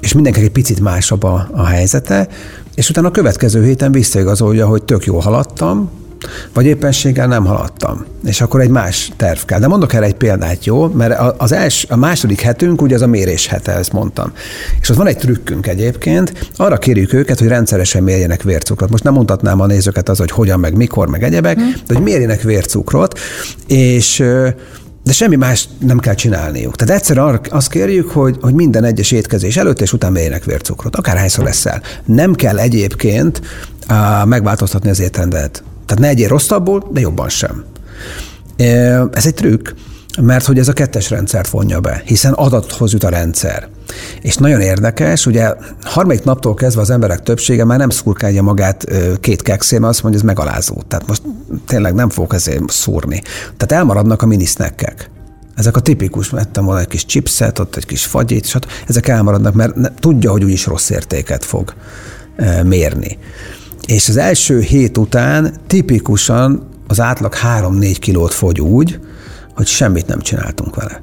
és mindenki egy picit másabb a, a helyzete, és utána a következő héten visszaigazolja, hogy tök jó haladtam, vagy éppenséggel nem haladtam. És akkor egy más terv kell. De mondok erre egy példát, jó? Mert az els, a második hetünk ugye az a mérés hete, ezt mondtam. És ott van egy trükkünk egyébként, arra kérjük őket, hogy rendszeresen mérjenek vércukrot. Most nem mondhatnám a nézőket az, hogy hogyan, meg mikor, meg egyebek, hmm. de hogy mérjenek vércukrot, és de semmi más nem kell csinálniuk. Tehát egyszerűen azt kérjük, hogy, hogy minden egyes étkezés előtt és után mérjenek vércukrot, akárhányszor lesz el. Nem kell egyébként uh, megváltoztatni az étrendet. Tehát ne egyél rosszabbul, de jobban sem. Ez egy trükk, mert hogy ez a kettes rendszert vonja be, hiszen adathoz jut a rendszer. És nagyon érdekes, ugye harmadik naptól kezdve az emberek többsége már nem szurkálja magát két kekszé, mert azt mondja, ez megalázó. Tehát most tényleg nem fogok ezért szúrni. Tehát elmaradnak a minisznekek. Ezek a tipikus, vettem volna egy kis chipset, ott egy kis fagyit, és ezek elmaradnak, mert tudja, hogy úgyis rossz értéket fog mérni. És az első hét után tipikusan az átlag 3-4 kilót fogy úgy, hogy semmit nem csináltunk vele.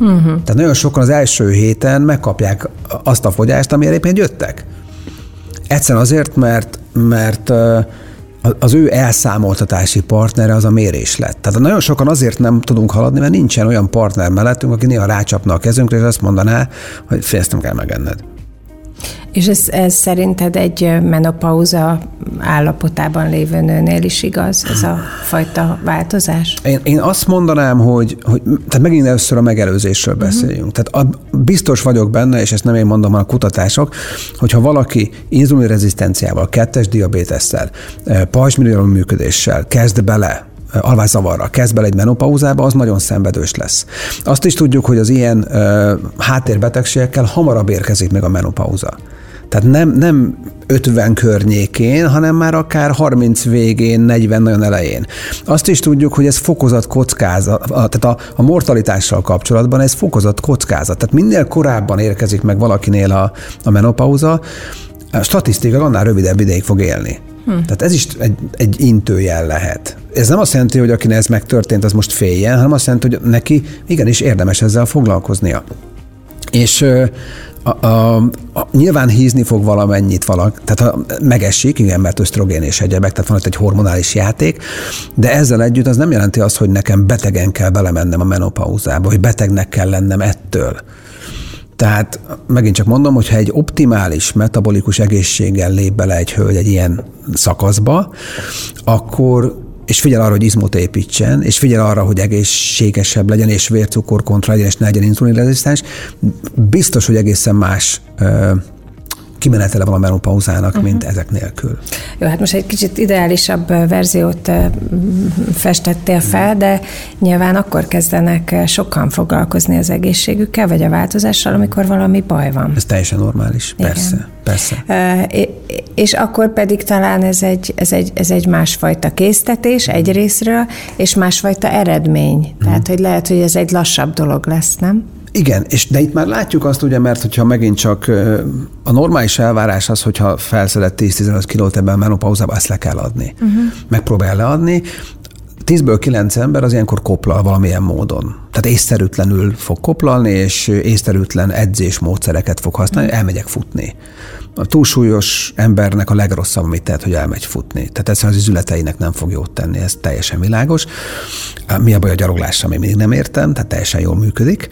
Uh-huh. Tehát nagyon sokan az első héten megkapják azt a fogyást, amire éppen jöttek. Egyszerűen azért, mert, mert az ő elszámoltatási partnere az a mérés lett. Tehát nagyon sokan azért nem tudunk haladni, mert nincsen olyan partner mellettünk, aki néha rácsapna a kezünkre, és azt mondaná, hogy fél nem kell megenned. És ez, ez szerinted egy menopauza állapotában lévő nőnél is igaz, ez a fajta változás? Én, én azt mondanám, hogy, hogy tehát megint először a megelőzésről uh-huh. beszéljünk. Tehát a, biztos vagyok benne, és ezt nem én mondom, hanem a kutatások, hogyha valaki inzulinrezisztenciával, kettes diabétesszel, eh, pajzsmirigyom működéssel kezd bele alvászavarra kezd bele egy menopauzába, az nagyon szenvedős lesz. Azt is tudjuk, hogy az ilyen uh, háttérbetegségekkel hamarabb érkezik meg a menopauza. Tehát nem, nem 50 környékén, hanem már akár 30 végén, 40 nagyon elején. Azt is tudjuk, hogy ez fokozat kockázat, tehát a, a mortalitással kapcsolatban ez fokozat kockázat. Tehát minél korábban érkezik meg valakinél a, a menopauza, a statisztika annál rövidebb ideig fog élni. Hm. Tehát ez is egy, egy intőjel lehet. Ez nem azt jelenti, hogy akinek ez megtörtént, az most féljen, hanem azt jelenti, hogy neki igenis érdemes ezzel foglalkoznia. És a, a, a, nyilván hízni fog valamennyit valak, tehát ha megesik, igen, mert ösztrogén és egyebek, tehát van itt egy hormonális játék, de ezzel együtt az nem jelenti azt, hogy nekem betegen kell belemennem a menopauzába, hogy betegnek kell lennem ettől. Tehát megint csak mondom, hogyha egy optimális metabolikus egészséggel lép bele egy hölgy egy ilyen szakaszba, akkor és figyel arra, hogy izmot építsen, és figyel arra, hogy egészségesebb legyen, és vércukorkontra legyen, és ne legyen inzulinrezisztens, biztos, hogy egészen más kimenetele van a menopauzának, uh-huh. mint ezek nélkül. Jó, hát most egy kicsit ideálisabb verziót festettél fel, de nyilván akkor kezdenek sokan foglalkozni az egészségükkel, vagy a változással, amikor valami baj van. Ez teljesen normális, Igen. persze. Persze. És akkor pedig talán ez egy, ez egy, ez egy másfajta késztetés egy részről, és másfajta eredmény. Tehát, uh-huh. hogy lehet, hogy ez egy lassabb dolog lesz, nem? Igen, és de itt már látjuk azt ugye, mert hogyha megint csak a normális elvárás az, hogyha felszedett 10-15 kilót ebben a menopauzába, ezt le kell adni. Uh-huh. Megpróbál leadni, 10-ből 9 ember az ilyenkor koplal valamilyen módon. Tehát észszerűtlenül fog koplalni, és észszerűtlen edzés módszereket fog használni, elmegyek futni. A túlsúlyos embernek a legrosszabb, amit tehet, hogy elmegy futni. Tehát egyszerűen az üzleteinek nem fog jót tenni, ez teljesen világos. Mi a baj a gyaloglással, még mindig nem értem, tehát teljesen jól működik.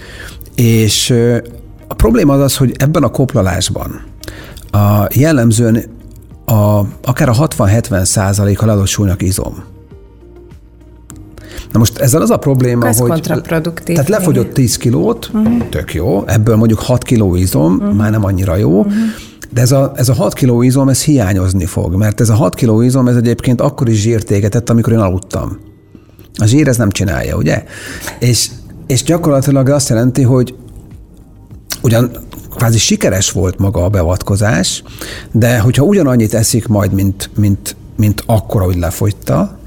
És a probléma az az, hogy ebben a koplalásban a jellemzően a, akár a 60-70 százalék a leadott izom. Na most ezzel az a probléma, Ez hogy... Tehát lefogyott 10 kilót, uh-huh. tök jó, ebből mondjuk 6 kiló izom, uh-huh. már nem annyira jó, uh-huh. De ez a, ez a 6 kiló izom, ez hiányozni fog, mert ez a 6 kiló izom, ez egyébként akkor is zsírt égetett, amikor én aludtam. A zsír ez nem csinálja, ugye? És, és gyakorlatilag azt jelenti, hogy ugyan kvázi sikeres volt maga a beavatkozás, de hogyha ugyanannyit eszik majd, mint, mint, mint akkor, ahogy lefogyta,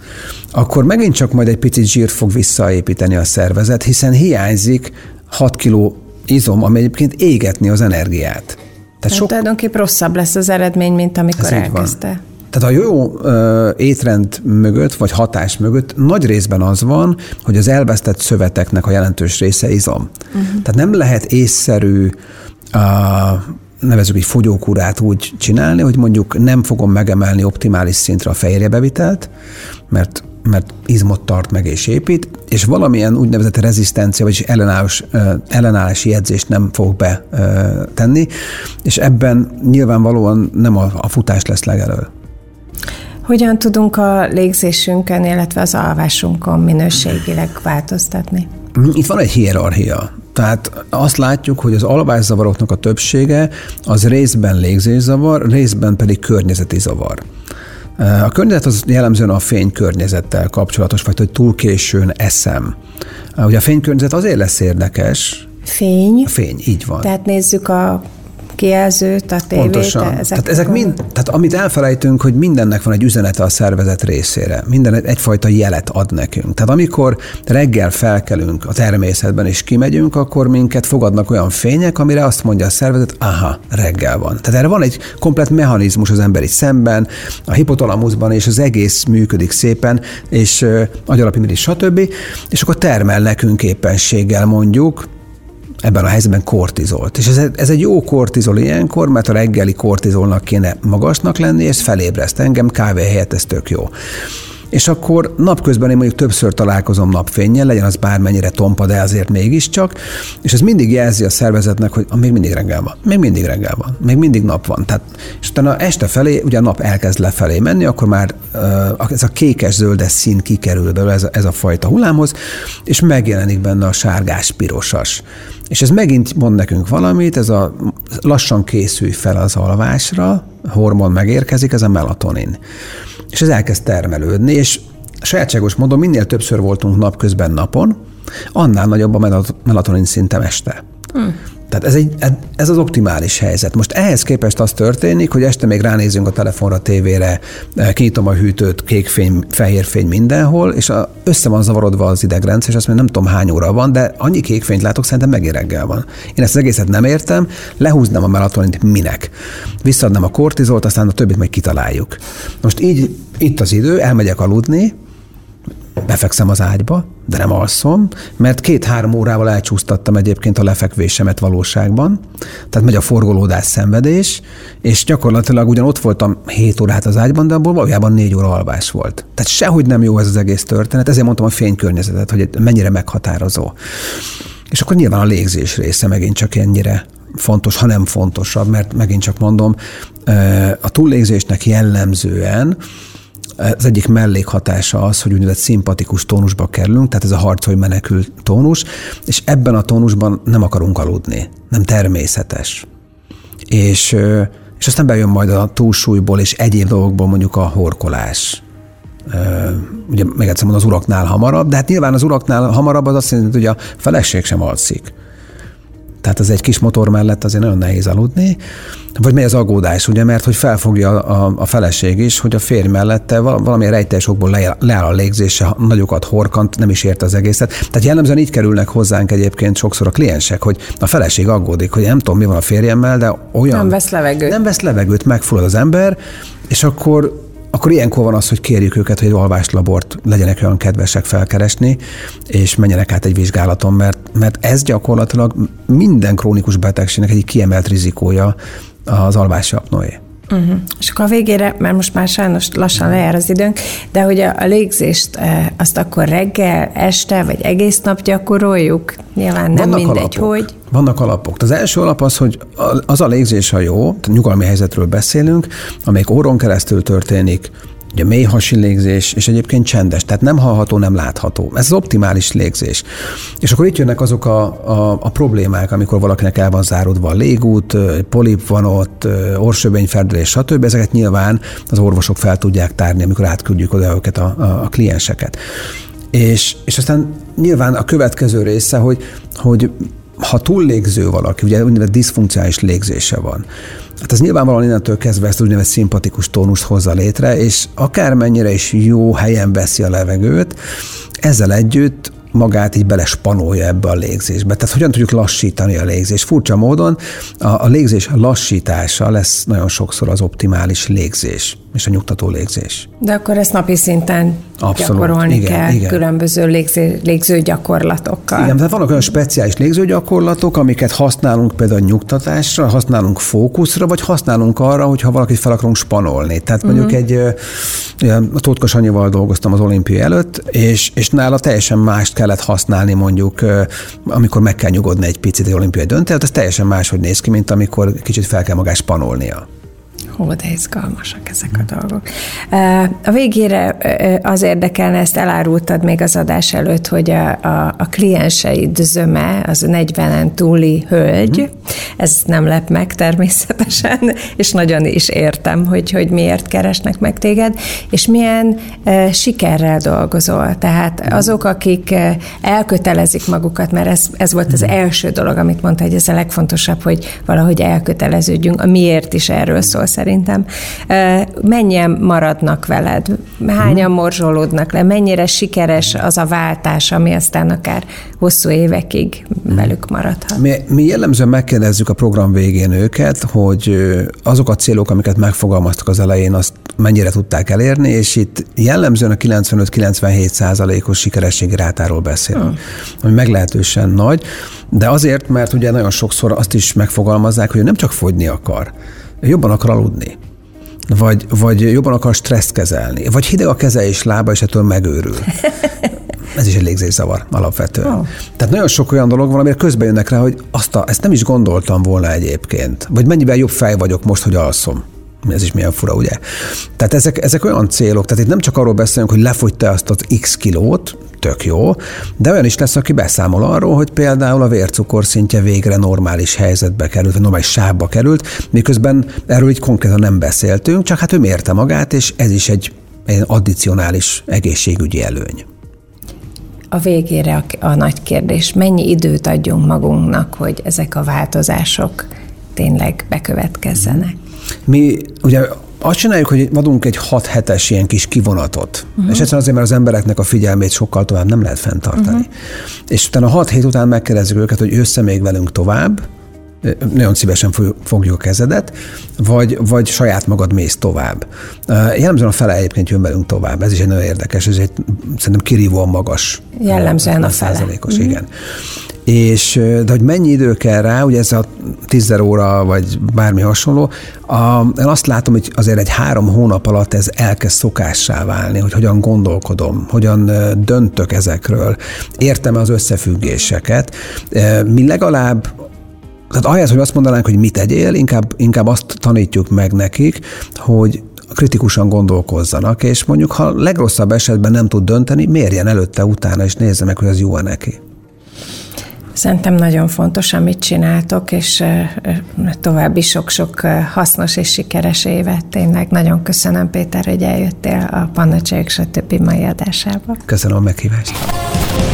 akkor megint csak majd egy picit zsírt fog visszaépíteni a szervezet, hiszen hiányzik 6 kiló izom, ami egyébként égetni az energiát. Tehát, Tehát sok... tulajdonképp rosszabb lesz az eredmény, mint amikor elkezdte. Van. Tehát a jó ö, étrend mögött, vagy hatás mögött nagy részben az van, hogy az elvesztett szöveteknek a jelentős része izom. Uh-huh. Tehát nem lehet észszerű a, nevezük egy fogyókúrát úgy csinálni, hogy mondjuk nem fogom megemelni optimális szintre a fehérjebevitelt, mert mert izmot tart meg és épít, és valamilyen úgynevezett rezisztencia, vagy ellenállás, ellenállási edzést nem fog betenni, és ebben nyilvánvalóan nem a, a futás lesz legelől. Hogyan tudunk a légzésünkön, illetve az alvásunkon minőségileg változtatni? Itt van egy hierarchia. Tehát azt látjuk, hogy az alvászavaroknak a többsége az részben légzészavar, részben pedig környezeti zavar. A környezet az jellemzően a fénykörnyezettel kapcsolatos, vagy hogy túl későn eszem. Ugye a fénykörnyezet azért lesz érdekes, Fény. Fény, így van. Tehát nézzük a kijelzőt, a tévét. Pontosan. Ezek tehát ezek mind, tehát amit elfelejtünk, hogy mindennek van egy üzenete a szervezet részére. Minden egyfajta jelet ad nekünk. Tehát amikor reggel felkelünk a természetben és kimegyünk, akkor minket fogadnak olyan fények, amire azt mondja a szervezet, aha, reggel van. Tehát erre van egy komplet mechanizmus az emberi szemben, a hipotalamuszban, és az egész működik szépen, és agyalapimirigy, stb. És akkor termel nekünk éppenséggel mondjuk ebben a helyzetben kortizolt. És ez, ez egy jó kortizol ilyenkor, mert a reggeli kortizolnak kéne magasnak lenni, és felébreszt engem, kávé helyett ez tök jó. És akkor napközben én mondjuk többször találkozom napfényen, legyen az bármennyire tompa, de azért mégiscsak, és ez mindig jelzi a szervezetnek, hogy ah, még mindig reggel van, még mindig reggel van, még mindig nap van. Tehát, és utána este felé, ugye a nap elkezd lefelé menni, akkor már ez a kékes-zöldes szín kikerül belőle, ez a, ez a fajta hullámhoz, és megjelenik benne a sárgás-pirosas. És ez megint mond nekünk valamit, ez a lassan készülj fel az alvásra, hormon megérkezik, ez a melatonin. És ez elkezd termelődni, és sajátságos módon minél többször voltunk napközben napon, annál nagyobb a melatonin szintem este. Hmm. Tehát ez, egy, ez az optimális helyzet. Most ehhez képest az történik, hogy este még ránézünk a telefonra, tévére, eh, kinyitom a hűtőt, kék fény, fehér fény mindenhol, és a, össze van zavarodva az idegrendszer, és azt mondja, nem tudom hány óra van, de annyi kék fényt látok, szerintem megint reggel van. Én ezt az egészet nem értem, lehúznám a melatonint minek. Visszadnám a kortizolt, aztán a többit majd kitaláljuk. Most így itt az idő, elmegyek aludni, befekszem az ágyba, de nem alszom, mert két-három órával elcsúsztattam egyébként a lefekvésemet valóságban, tehát megy a forgolódás szenvedés, és gyakorlatilag ugyan ott voltam 7 órát az ágyban, de abból valójában 4 óra alvás volt. Tehát sehogy nem jó ez az egész történet, ezért mondtam a fénykörnyezetet, hogy mennyire meghatározó. És akkor nyilván a légzés része megint csak ennyire fontos, ha nem fontosabb, mert megint csak mondom, a túllégzésnek jellemzően az egyik mellékhatása az, hogy úgynevezett szimpatikus tónusba kerülünk, tehát ez a harcolj menekül tónus, és ebben a tónusban nem akarunk aludni, nem természetes. És, és aztán bejön majd a túlsúlyból és egyéb dolgokból mondjuk a horkolás. Ugye még egyszer mondom, az uraknál hamarabb, de hát nyilván az uraknál hamarabb az azt jelenti, hogy a feleség sem alszik. Tehát ez egy kis motor mellett azért nagyon nehéz aludni. Vagy mi az aggódás, ugye, mert hogy felfogja a, a feleség is, hogy a férj mellette valamilyen rejteljes okból leáll, leáll a légzése, nagyokat horkant, nem is ért az egészet. Tehát jellemzően így kerülnek hozzánk egyébként sokszor a kliensek, hogy a feleség aggódik, hogy nem tudom, mi van a férjemmel, de olyan... Nem vesz levegőt. Nem vesz levegőt, megfullad az ember, és akkor akkor ilyenkor van az, hogy kérjük őket, hogy egy alváslabort legyenek olyan kedvesek felkeresni, és menjenek át egy vizsgálaton, mert, mert ez gyakorlatilag minden krónikus betegségnek egy kiemelt rizikója az alvási apnoé. Uh-huh. És akkor a végére, mert most már sajnos lassan lejár az időnk, de hogy a, a légzést e, azt akkor reggel, este, vagy egész nap gyakoroljuk? Nyilván nem Vannak mindegy, alapok. hogy. Vannak alapok. Az első alap az, hogy az a légzés, ha jó, nyugalmi helyzetről beszélünk, amelyik óron keresztül történik, Ugye mély hasi légzés, és egyébként csendes, tehát nem hallható, nem látható. Ez az optimális légzés. És akkor itt jönnek azok a, a, a problémák, amikor valakinek el van záródva a légút, polip van ott, orsöbényfeldülés, stb. Ezeket nyilván az orvosok fel tudják tárni, amikor átküldjük oda őket a, a, a klienseket. És, és aztán nyilván a következő része, hogy, hogy ha túllégző valaki, ugye úgynevezett diszfunkciális légzése van, Hát ez nyilvánvalóan innentől kezdve ezt úgynevezett szimpatikus tónust hozza létre, és akármennyire is jó helyen veszi a levegőt, ezzel együtt magát így belespanolja ebbe a légzésbe. Tehát hogyan tudjuk lassítani a légzést? Furcsa módon a, a légzés lassítása lesz nagyon sokszor az optimális légzés és a nyugtató légzés. De akkor ezt napi szinten Abszolút. gyakorolni igen, kell igen. különböző légző, légző gyakorlatokkal. Igen, tehát vannak olyan speciális légzőgyakorlatok, amiket használunk például nyugtatásra, használunk fókuszra, vagy használunk arra, hogyha valakit fel akarunk spanolni. Tehát mondjuk uh-huh. egy, a Tóth Sanyival dolgoztam az olimpia előtt, és, és nála teljesen mást kellett használni mondjuk, amikor meg kell nyugodni egy picit egy olimpiai döntőt, ez teljesen máshogy néz ki, mint amikor kicsit fel kell magát spanolnia. Ó, de izgalmasak ezek a dolgok. A végére az érdekelne, ezt elárultad még az adás előtt, hogy a, a, a klienseid zöme, az a 40-en túli hölgy, mm. ez nem lep meg természetesen, és nagyon is értem, hogy, hogy miért keresnek meg téged, és milyen e, sikerrel dolgozol. Tehát mhm. azok, akik elkötelezik magukat, mert ez, ez volt az mhm. első dolog, amit mondta, hogy ez a legfontosabb, hogy valahogy elköteleződjünk, a miért is erről szól szerintem szerintem. Mennyien maradnak veled? Hányan morzsolódnak le? Mennyire sikeres az a váltás, ami aztán akár hosszú évekig velük maradhat? Mi, mi jellemzően megkérdezzük a program végén őket, hogy azok a célok, amiket megfogalmaztak az elején, azt mennyire tudták elérni, és itt jellemzően a 95-97 százalékos sikerességi rátáról beszélünk, hmm. ami meglehetősen nagy, de azért, mert ugye nagyon sokszor azt is megfogalmazzák, hogy nem csak fogyni akar, jobban akar aludni. vagy, vagy jobban akar stresszt kezelni, vagy hideg a keze és lába, és ettől megőrül. Ez is egy légzészavar alapvetően. Oh. Tehát nagyon sok olyan dolog van, amire közben jönnek rá, hogy azt a, ezt nem is gondoltam volna egyébként. Vagy mennyivel jobb fej vagyok most, hogy alszom. Ez is milyen fura, ugye? Tehát ezek, ezek olyan célok, tehát itt nem csak arról beszélünk, hogy lefogyta azt az x kilót, tök jó, de olyan is lesz, aki beszámol arról, hogy például a vércukor szintje végre normális helyzetbe került, vagy normális sávba került, miközben erről így konkrétan nem beszéltünk, csak hát ő mérte magát, és ez is egy, egy addicionális egészségügyi előny a végére a, a nagy kérdés, mennyi időt adjunk magunknak, hogy ezek a változások tényleg bekövetkezzenek? Mi ugye azt csináljuk, hogy adunk egy 6 hetes ilyen kis kivonatot. Uh-huh. És egyszerűen azért, mert az embereknek a figyelmét sokkal tovább nem lehet fenntartani. Uh-huh. És utána 6 hét után megkérdezzük őket, hogy össze még velünk tovább, nagyon szívesen fogjuk a kezedet, vagy, vagy saját magad mész tovább. Jellemzően a fele egyébként jön velünk tovább. Ez is egy nagyon érdekes, ez egy szerintem kirívóan magas. Jellemzően a fele. Százalékos, mm-hmm. igen. És, de hogy mennyi idő kell rá, ugye ez a 10 óra, vagy bármi hasonló, a, én azt látom, hogy azért egy három hónap alatt ez elkezd szokássá válni, hogy hogyan gondolkodom, hogyan döntök ezekről, értem az összefüggéseket. Mi legalább tehát ahelyett, hogy azt mondanánk, hogy mit tegyél, inkább, inkább azt tanítjuk meg nekik, hogy kritikusan gondolkozzanak, és mondjuk, ha legrosszabb esetben nem tud dönteni, mérjen előtte, utána, és nézze meg, hogy az jó-e neki. Szerintem nagyon fontos, amit csináltok, és további sok-sok hasznos és sikeres évet. Tényleg nagyon köszönöm, Péter, hogy eljöttél a Panna Csajok stb. mai adásába. Köszönöm a meghívást.